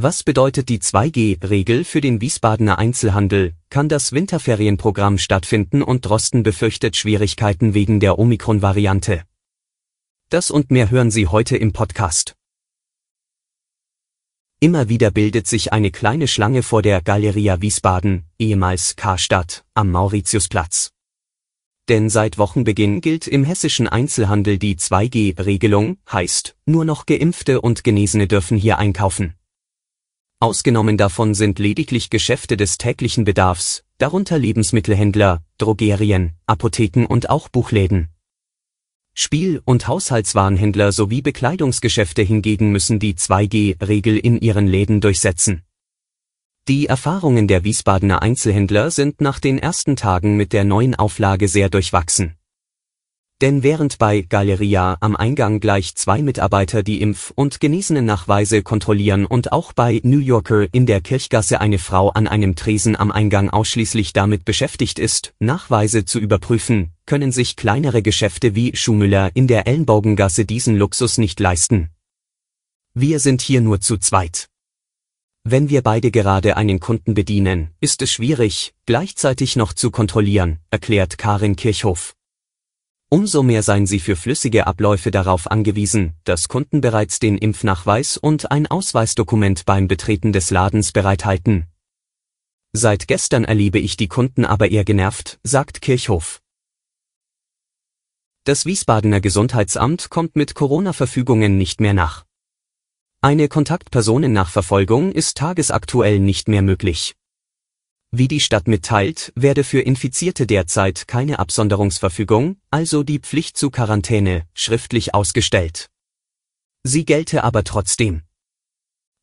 Was bedeutet die 2G-Regel für den Wiesbadener Einzelhandel? Kann das Winterferienprogramm stattfinden und Drosten befürchtet Schwierigkeiten wegen der Omikron-Variante? Das und mehr hören Sie heute im Podcast. Immer wieder bildet sich eine kleine Schlange vor der Galeria Wiesbaden, ehemals Karstadt, am Mauritiusplatz. Denn seit Wochenbeginn gilt im hessischen Einzelhandel die 2G-Regelung, heißt, nur noch Geimpfte und Genesene dürfen hier einkaufen. Ausgenommen davon sind lediglich Geschäfte des täglichen Bedarfs, darunter Lebensmittelhändler, Drogerien, Apotheken und auch Buchläden. Spiel- und Haushaltswarenhändler sowie Bekleidungsgeschäfte hingegen müssen die 2G-Regel in ihren Läden durchsetzen. Die Erfahrungen der Wiesbadener Einzelhändler sind nach den ersten Tagen mit der neuen Auflage sehr durchwachsen. Denn während bei Galeria am Eingang gleich zwei Mitarbeiter die Impf- und Genesenennachweise kontrollieren und auch bei New Yorker in der Kirchgasse eine Frau an einem Tresen am Eingang ausschließlich damit beschäftigt ist, Nachweise zu überprüfen, können sich kleinere Geschäfte wie Schuhmüller in der Ellenbogengasse diesen Luxus nicht leisten. Wir sind hier nur zu zweit. Wenn wir beide gerade einen Kunden bedienen, ist es schwierig, gleichzeitig noch zu kontrollieren, erklärt Karin Kirchhoff. Umso mehr seien sie für flüssige Abläufe darauf angewiesen, dass Kunden bereits den Impfnachweis und ein Ausweisdokument beim Betreten des Ladens bereithalten. Seit gestern erlebe ich die Kunden aber eher genervt, sagt Kirchhoff. Das Wiesbadener Gesundheitsamt kommt mit Corona-Verfügungen nicht mehr nach. Eine Kontaktpersonennachverfolgung ist tagesaktuell nicht mehr möglich. Wie die Stadt mitteilt, werde für Infizierte derzeit keine Absonderungsverfügung, also die Pflicht zu Quarantäne, schriftlich ausgestellt. Sie gelte aber trotzdem.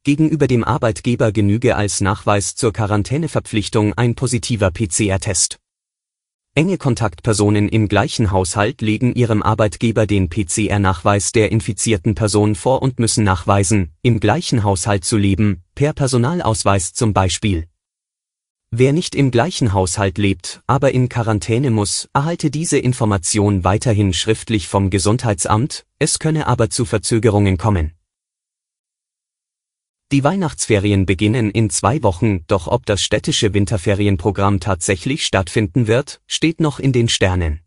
Gegenüber dem Arbeitgeber genüge als Nachweis zur Quarantäneverpflichtung ein positiver PCR-Test. Enge Kontaktpersonen im gleichen Haushalt legen ihrem Arbeitgeber den PCR-Nachweis der infizierten Person vor und müssen nachweisen, im gleichen Haushalt zu leben, per Personalausweis zum Beispiel. Wer nicht im gleichen Haushalt lebt, aber in Quarantäne muss, erhalte diese Information weiterhin schriftlich vom Gesundheitsamt, es könne aber zu Verzögerungen kommen. Die Weihnachtsferien beginnen in zwei Wochen, doch ob das städtische Winterferienprogramm tatsächlich stattfinden wird, steht noch in den Sternen.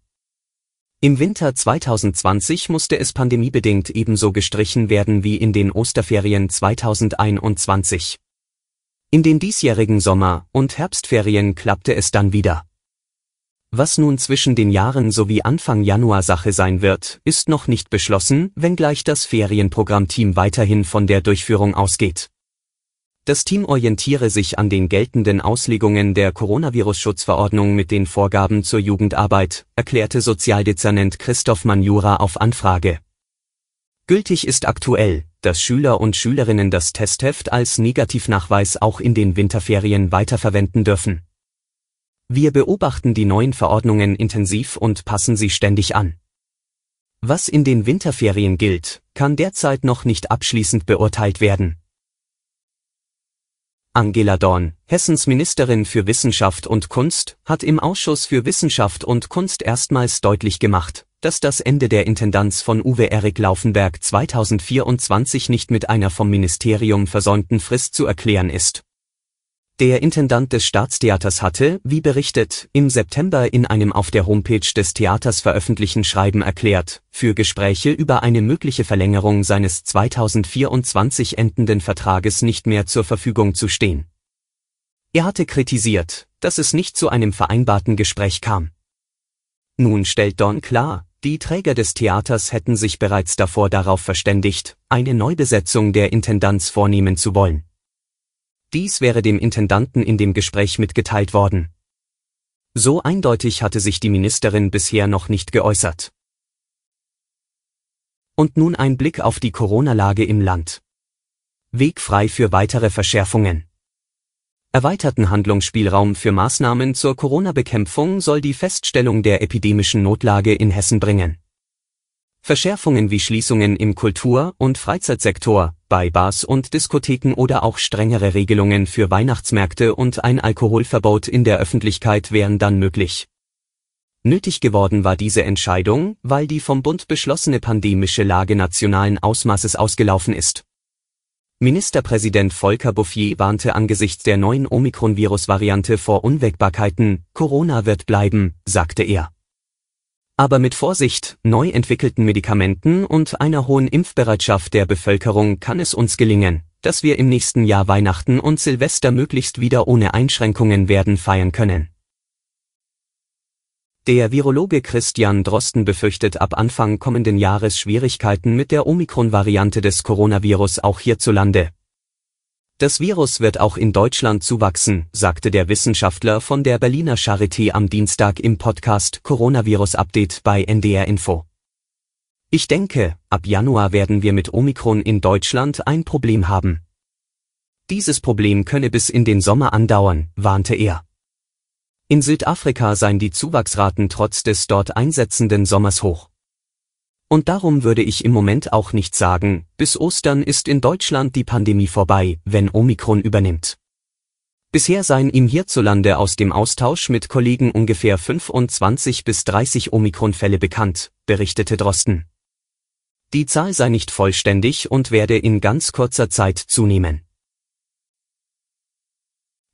Im Winter 2020 musste es pandemiebedingt ebenso gestrichen werden wie in den Osterferien 2021. In den diesjährigen Sommer- und Herbstferien klappte es dann wieder. Was nun zwischen den Jahren sowie Anfang Januar Sache sein wird, ist noch nicht beschlossen, wenngleich das Ferienprogrammteam weiterhin von der Durchführung ausgeht. Das Team orientiere sich an den geltenden Auslegungen der Coronavirus-Schutzverordnung mit den Vorgaben zur Jugendarbeit, erklärte Sozialdezernent Christoph Manjura auf Anfrage. Gültig ist aktuell, dass Schüler und Schülerinnen das Testheft als Negativnachweis auch in den Winterferien weiterverwenden dürfen. Wir beobachten die neuen Verordnungen intensiv und passen sie ständig an. Was in den Winterferien gilt, kann derzeit noch nicht abschließend beurteilt werden. Angela Dorn, Hessens Ministerin für Wissenschaft und Kunst, hat im Ausschuss für Wissenschaft und Kunst erstmals deutlich gemacht, dass das Ende der Intendanz von Uwe Erik Laufenberg 2024 nicht mit einer vom Ministerium versäumten Frist zu erklären ist. Der Intendant des Staatstheaters hatte, wie berichtet, im September in einem auf der Homepage des Theaters veröffentlichten Schreiben erklärt, für Gespräche über eine mögliche Verlängerung seines 2024 endenden Vertrages nicht mehr zur Verfügung zu stehen. Er hatte kritisiert, dass es nicht zu einem vereinbarten Gespräch kam. Nun stellt Dorn klar, die Träger des Theaters hätten sich bereits davor darauf verständigt, eine Neubesetzung der Intendanz vornehmen zu wollen. Dies wäre dem Intendanten in dem Gespräch mitgeteilt worden. So eindeutig hatte sich die Ministerin bisher noch nicht geäußert. Und nun ein Blick auf die Corona-Lage im Land. Weg frei für weitere Verschärfungen. Erweiterten Handlungsspielraum für Maßnahmen zur Corona-Bekämpfung soll die Feststellung der epidemischen Notlage in Hessen bringen. Verschärfungen wie Schließungen im Kultur- und Freizeitsektor, bei Bars und Diskotheken oder auch strengere Regelungen für Weihnachtsmärkte und ein Alkoholverbot in der Öffentlichkeit wären dann möglich. Nötig geworden war diese Entscheidung, weil die vom Bund beschlossene pandemische Lage nationalen Ausmaßes ausgelaufen ist. Ministerpräsident Volker Bouffier warnte angesichts der neuen Omikron-Virus-Variante vor Unwägbarkeiten, Corona wird bleiben, sagte er. Aber mit Vorsicht, neu entwickelten Medikamenten und einer hohen Impfbereitschaft der Bevölkerung kann es uns gelingen, dass wir im nächsten Jahr Weihnachten und Silvester möglichst wieder ohne Einschränkungen werden feiern können. Der Virologe Christian Drosten befürchtet ab Anfang kommenden Jahres Schwierigkeiten mit der Omikron-Variante des Coronavirus auch hierzulande, das Virus wird auch in Deutschland zuwachsen, sagte der Wissenschaftler von der Berliner Charité am Dienstag im Podcast Coronavirus Update bei NDR Info. Ich denke, ab Januar werden wir mit Omikron in Deutschland ein Problem haben. Dieses Problem könne bis in den Sommer andauern, warnte er. In Südafrika seien die Zuwachsraten trotz des dort einsetzenden Sommers hoch. Und darum würde ich im Moment auch nicht sagen, bis Ostern ist in Deutschland die Pandemie vorbei, wenn Omikron übernimmt. Bisher seien ihm hierzulande aus dem Austausch mit Kollegen ungefähr 25 bis 30 Omikron-Fälle bekannt, berichtete Drosten. Die Zahl sei nicht vollständig und werde in ganz kurzer Zeit zunehmen.